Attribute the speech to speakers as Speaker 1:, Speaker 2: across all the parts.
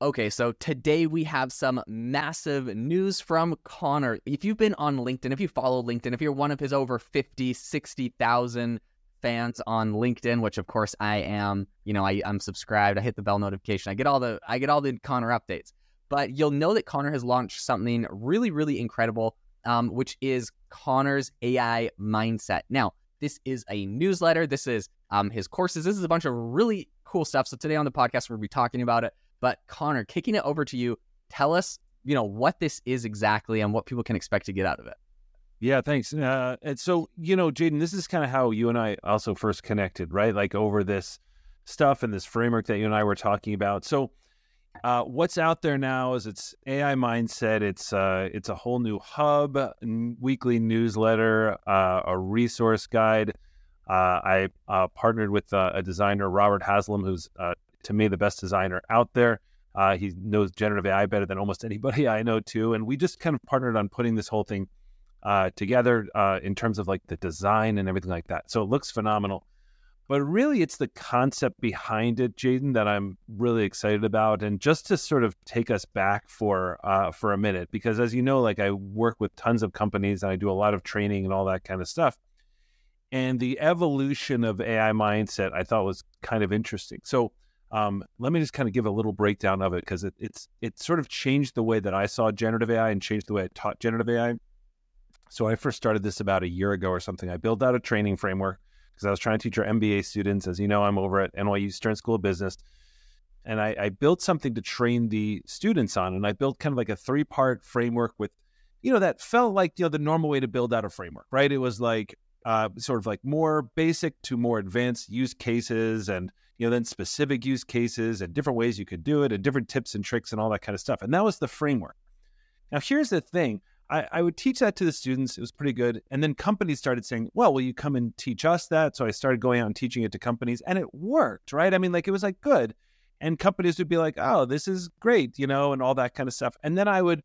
Speaker 1: Okay, so today we have some massive news from Conor. If you've been on LinkedIn, if you follow LinkedIn, if you're one of his over 50, 60,000 fans on LinkedIn, which of course I am, you know, I, I'm subscribed, I hit the bell notification, I get all the I get all the Conor updates. But you'll know that Conor has launched something really, really incredible, um, which is Conor's AI mindset. Now, this is a newsletter. This is um, his courses. This is a bunch of really cool stuff. So today on the podcast, we'll be talking about it. But Conor, kicking it over to you, tell us, you know, what this is exactly and what people can expect to get out of it.
Speaker 2: Yeah, thanks. Uh, and so, you know, Jaden, this is kind of how you and I also first connected, right? Like over this stuff and this framework that you and I were talking about. So, uh, what's out there now is it's AI mindset. It's uh, it's a whole new hub, n- weekly newsletter, uh, a resource guide. Uh, I uh, partnered with uh, a designer, Robert Haslam, who's to me the best designer out there. he knows generative AI better than almost anybody I know too, and we just kind of partnered on putting this whole thing uh, together uh, in terms of like the design and everything like that. So it looks phenomenal. But really, it's the concept behind it, Jaden, that I'm really excited about. And just to sort of take us back for uh, for a minute, because as you know, like I work with tons of companies and I do a lot of training and all that kind of stuff. And the evolution of AI mindset, I thought was kind of interesting. So um, let me just kind of give a little breakdown of it because it, it's it sort of changed the way that I saw generative AI and changed the way I taught generative AI. So I first started this about a year ago or something. I built out a training framework because I was trying to teach our MBA students. As you know, I'm over at NYU Stern School of Business. And I, I built something to train the students on. And I built kind of like a three part framework with, you know, that felt like, you know, the normal way to build out a framework, right? It was like uh, sort of like more basic to more advanced use cases and, you know, then specific use cases and different ways you could do it and different tips and tricks and all that kind of stuff. And that was the framework. Now, here's the thing I, I, would teach that to the students. It was pretty good. And then companies started saying, well, will you come and teach us that? So I started going out and teaching it to companies and it worked, right? I mean, like it was like good. And companies would be like, oh, this is great, you know, and all that kind of stuff. And then I would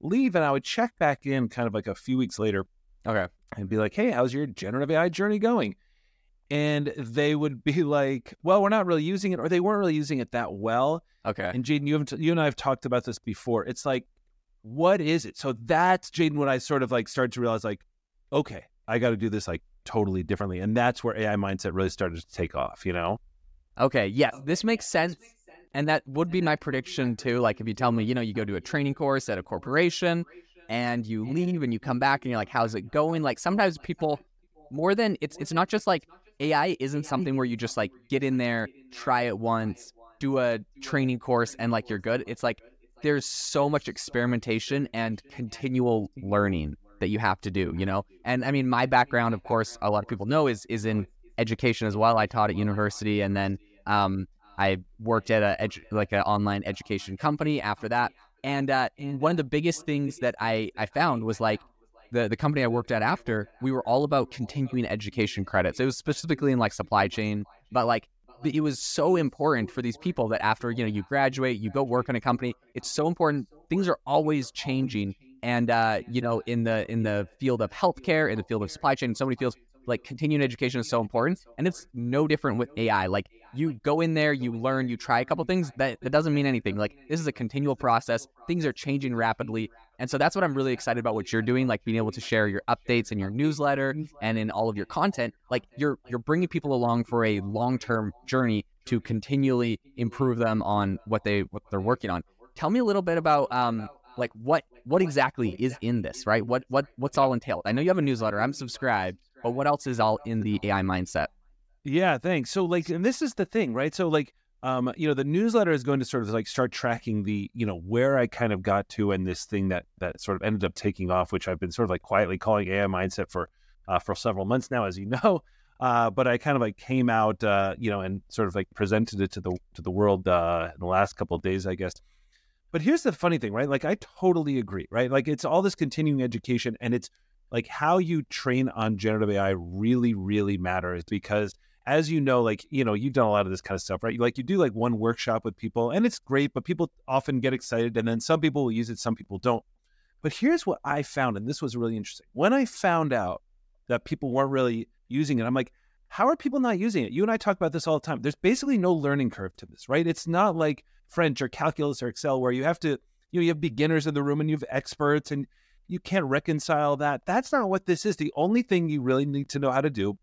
Speaker 2: leave and I would check back in kind of like a few weeks later.
Speaker 1: Okay.
Speaker 2: And be like, hey, how's your generative AI journey going? And they would be like, well, we're not really using it, or they weren't really using it that well.
Speaker 1: Okay.
Speaker 2: And Jaden, you, you and I have talked about this before. It's like, what is it? So that's Jaden when I sort of like started to realize like, okay, I got to do this like totally differently. And that's where AI mindset really started to take off, you know?
Speaker 1: Okay. Yes. This makes sense. And that would be my prediction too. Like if you tell me, you know, you go to a training course at a corporation and you leave and you come back and you're like, how's it going? Like sometimes people more than it's it's not just like AI isn't something where you just like get in there, try it once, do a training course and like you're good. It's like there's so much experimentation and continual learning that you have to do, you know? And I mean, my background, of course, a lot of people know is is in education as well. I taught at university and then um, I worked at a edu- like an online education company after that. And, uh, and one of the biggest things that I, I found was like the, the company I worked at after, we were all about continuing education credits. It was specifically in like supply chain, but like it was so important for these people that after you know you graduate, you go work in a company. It's so important. Things are always changing, and uh, you know in the in the field of healthcare, in the field of supply chain, in so many fields, like continuing education is so important, and it's no different with AI. Like you go in there, you learn, you try a couple things. That that doesn't mean anything. Like this is a continual process. Things are changing rapidly. And so that's what I'm really excited about what you're doing, like being able to share your updates in your newsletter and in all of your content. Like you're you're bringing people along for a long-term journey to continually improve them on what they what they're working on. Tell me a little bit about um like what what exactly is in this, right? What what what's all entailed? I know you have a newsletter. I'm subscribed, but what else is all in the AI mindset?
Speaker 2: Yeah, thanks. So like and this is the thing, right? So like um, you know, the newsletter is going to sort of like start tracking the, you know, where I kind of got to and this thing that that sort of ended up taking off, which I've been sort of like quietly calling AI mindset for uh, for several months now, as you know. Uh, but I kind of like came out, uh, you know, and sort of like presented it to the to the world uh, in the last couple of days, I guess. But here's the funny thing, right? Like I totally agree, right? Like it's all this continuing education, and it's like how you train on generative AI really, really matters because as you know, like, you know, you've done a lot of this kind of stuff, right? Like you do like one workshop with people and it's great, but people often get excited and then some people will use it, some people don't. But here's what I found, and this was really interesting. When I found out that people weren't really using it, I'm like, how are people not using it? You and I talk about this all the time. There's basically no learning curve to this, right? It's not like French or calculus or Excel where you have to, you know, you have beginners in the room and you have experts and you can't reconcile that. That's not what this is. The only thing you really need to know how to do,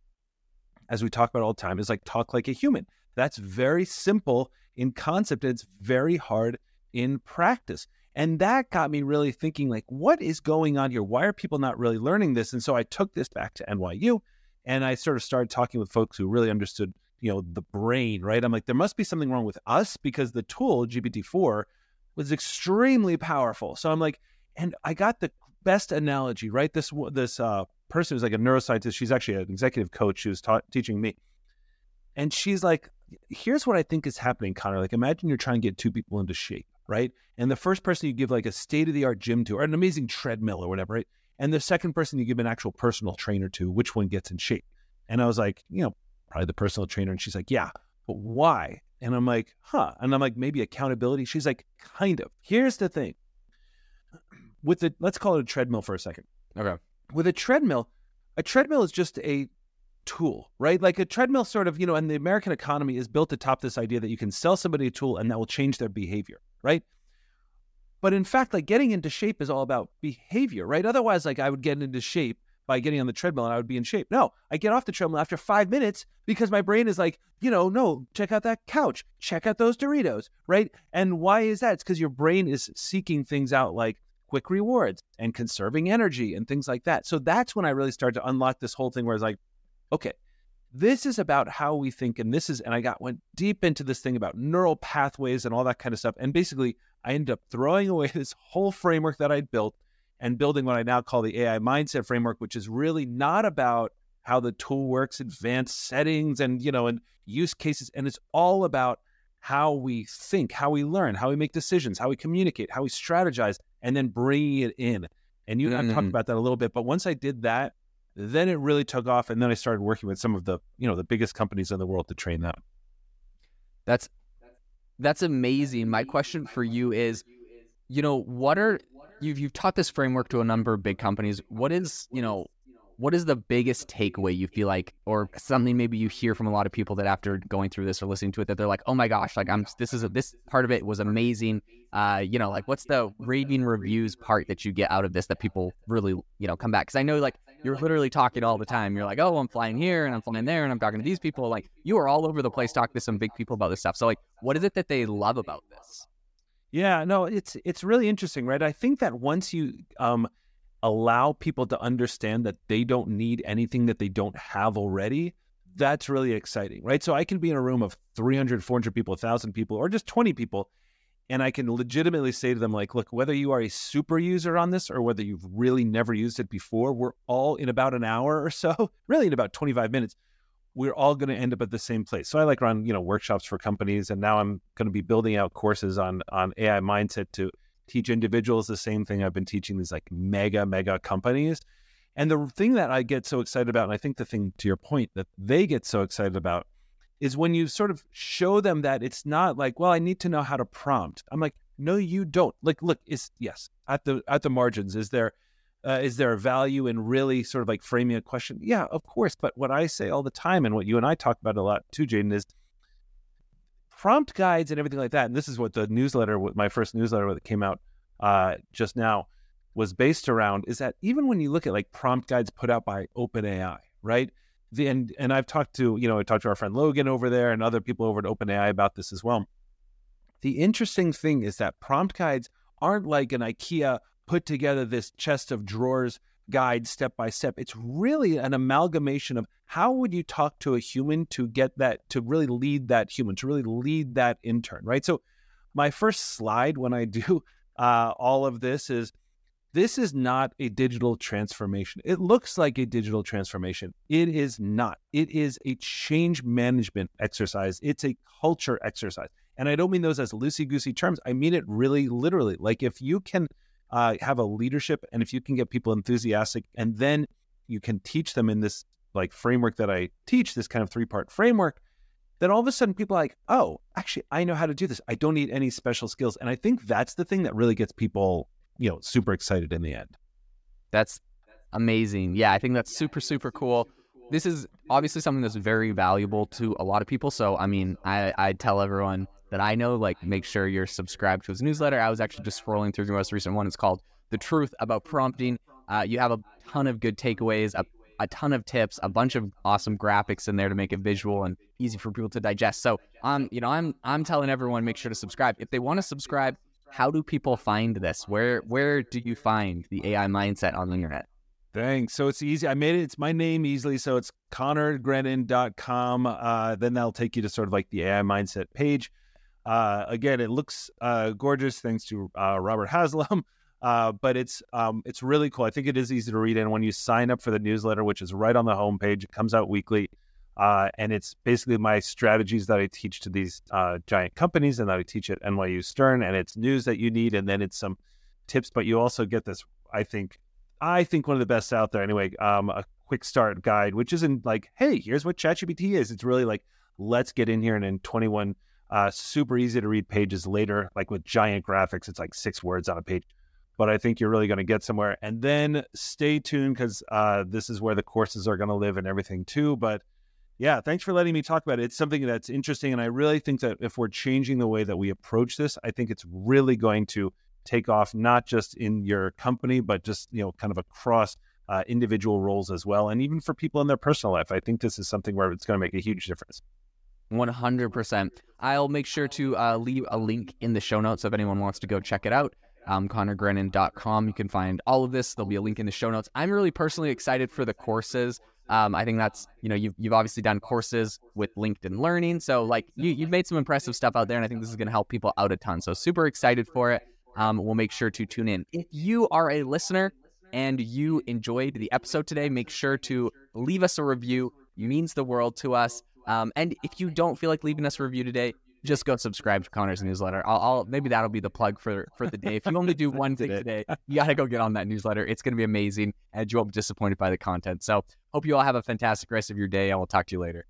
Speaker 2: as we talk about all the time, is like talk like a human. That's very simple in concept. It's very hard in practice. And that got me really thinking, like, what is going on here? Why are people not really learning this? And so I took this back to NYU and I sort of started talking with folks who really understood, you know, the brain, right? I'm like, there must be something wrong with us because the tool, GPT-4, was extremely powerful. So I'm like, and I got the best analogy, right? This this uh, person who's like a neuroscientist. She's actually an executive coach. She was teaching me, and she's like, "Here's what I think is happening, Conor. Like, imagine you're trying to get two people into shape, right? And the first person you give like a state of the art gym to, or an amazing treadmill or whatever, right? And the second person you give an actual personal trainer to, which one gets in shape? And I was like, you know, probably the personal trainer. And she's like, yeah, but why? And I'm like, huh. And I'm like, maybe accountability. She's like, kind of. Here's the thing with the let's call it a treadmill for a second.
Speaker 1: Okay.
Speaker 2: With a treadmill, a treadmill is just a tool, right? Like a treadmill sort of, you know, and the American economy is built atop this idea that you can sell somebody a tool and that will change their behavior, right? But in fact, like getting into shape is all about behavior, right? Otherwise, like I would get into shape by getting on the treadmill and I would be in shape. No, I get off the treadmill after five minutes because my brain is like, you know, no, check out that couch, check out those Doritos, right? And why is that? It's because your brain is seeking things out like, quick rewards and conserving energy and things like that. So that's when I really started to unlock this whole thing where I was like, okay, this is about how we think. And this is, and I got went deep into this thing about neural pathways and all that kind of stuff. And basically, I ended up throwing away this whole framework that I'd built and building what I now call the AI mindset framework, which is really not about how the tool works, advanced settings and, you know, and use cases. And it's all about how we think, how we learn, how we make decisions, how we communicate, how we strategize, and then bringing it in. And you and mm-hmm. I talked about that a little bit, but once I did that, then it really took off, and then I started working with some of the you know the biggest companies in the world to train them.
Speaker 1: That's that's amazing. My question for you is, you know, what are you've you've taught this framework to a number of big companies. What is you know what is the biggest takeaway you feel like or something maybe you hear from a lot of people that after going through this or listening to it that they're like oh my gosh like i'm this is a, this part of it was amazing uh you know like what's the raving reviews part that you get out of this that people really you know come back? Because i know like you're literally talking all the time. You're like oh i'm flying here and i'm flying there and i'm talking to these people. Like you are all over the place talking to some big people about this stuff. So like what is it that they love about this?
Speaker 2: Yeah no it's it's really interesting right? I think that once you um allow people to understand that they don't need anything that they don't have already, that's really exciting, right? So I can be in a room of 300, 400 people, 1,000 people, or just 20 people, and I can legitimately say to them, like, look, whether you are a super user on this or whether you've really never used it before, we're all in about an hour or so, really in about 25 minutes, we're all going to end up at the same place. So I like run, you know, workshops for companies, and now I'm going to be building out courses on on AI mindset to teach individuals the same thing I've been teaching these like mega, mega companies. And the thing that I get so excited about, and I think the thing to your point that they get so excited about is when you sort of show them that it's not like, well, I need to know how to prompt. I'm like, no, you don't. Like, look, is yes, at the at the margins, is there uh, is there a value in really sort of like framing a question? Yeah, of course. But what I say all the time, and what you and I talk about a lot too, Jaden, is prompt guides and everything like that. And this is what the newsletter, my first newsletter that came out uh, just now, was based around. Is that even when you look at like prompt guides put out by OpenAI, right? The, and and I've talked to you know I talked to our friend Logan over there and other people over at OpenAI about this as well. The interesting thing is that prompt guides aren't like an IKEA put together this chest of drawers guide step by step. It's really an amalgamation of how would you talk to a human to get that, to really lead that human, to really lead that intern, right? So, my first slide when I do uh, all of this is this is not a digital transformation. It looks like a digital transformation. It is not. It is a change management exercise, it's a culture exercise. And I don't mean those as loosey goosey terms. I mean it really literally. Like if you can uh, have a leadership and if you can get people enthusiastic and then you can teach them in this like framework that I teach, this kind of three part framework, then all of a sudden people are like, oh, actually, I know how to do this. I don't need any special skills. And I think that's the thing that really gets people, you know, super excited in the end.
Speaker 1: That's amazing. Yeah, I think that's super, super cool. This is obviously something that's very valuable to a lot of people. So, I mean, I, I tell everyone that I know, like make sure you're subscribed to his newsletter. I was actually just scrolling through the most recent one. It's called The Truth About Prompting. Uh, you have a ton of good takeaways, a, a ton of tips, a bunch of awesome graphics in there to make it visual and easy for people to digest. So, um, you know, I'm I'm telling everyone make sure to subscribe. If they want to subscribe, how do people find this? Where where do you find the AI mindset on the internet?
Speaker 2: Thanks. So it's easy. I made it. It's my name easily. So it's conorgrennan.com. Uh, then that'll take you to sort of like the AI mindset page. Uh, again, it looks uh, gorgeous thanks to uh, Robert Haslam. Uh, but it's um, it's really cool. I think it is easy to read. And when you sign up for the newsletter, which is right on the homepage, it comes out weekly. Uh, and it's basically my strategies that I teach to these uh, giant companies and that I teach at NYU Stern. And it's news that you need, and then it's some tips. But you also get this, I think, I think one of the best out there anyway. Um, a quick start guide, which isn't like, hey, here's what ChatGPT is. It's really like, let's get in here and in 21 uh, super easy to read pages later, like with giant graphics. It's like six words on a page but I think you're really going to get somewhere. And then stay tuned because uh, this is where the courses are going to live and everything too. But yeah, thanks for letting me talk about it. It's something that's interesting. And I really think that if we're changing the way that we approach this, I think it's really going to take off, not just in your company, but just, you know, kind of across uh, individual roles as well. And even for people in their personal life, I think this is something where it's going to make a huge difference.
Speaker 1: 100%. I'll make sure to uh, leave a link in the show notes if anyone wants to go check it out um, conorgrennan.com. You can find all of this. There'll be a link in the show notes. I'm really personally excited for the courses. Um, I think that's, you know, you've, you've obviously done courses with LinkedIn Learning. So, like, you, you've made some impressive stuff out there, and I think this is going to help people out a ton. So, super excited for it. Um, we'll make sure to tune in. If you are a listener and you enjoyed the episode today, make sure to leave us a review. It means the world to us. Um, and if you don't feel like leaving us a review today, just go subscribe to Conor's newsletter. I'll, I'll, maybe that'll be the plug for for the day. If you only do one thing today, you got to go get on that newsletter. It's going to be amazing, and you won't be disappointed by the content. So, hope you all have a fantastic rest of your day, and we'll talk to you later.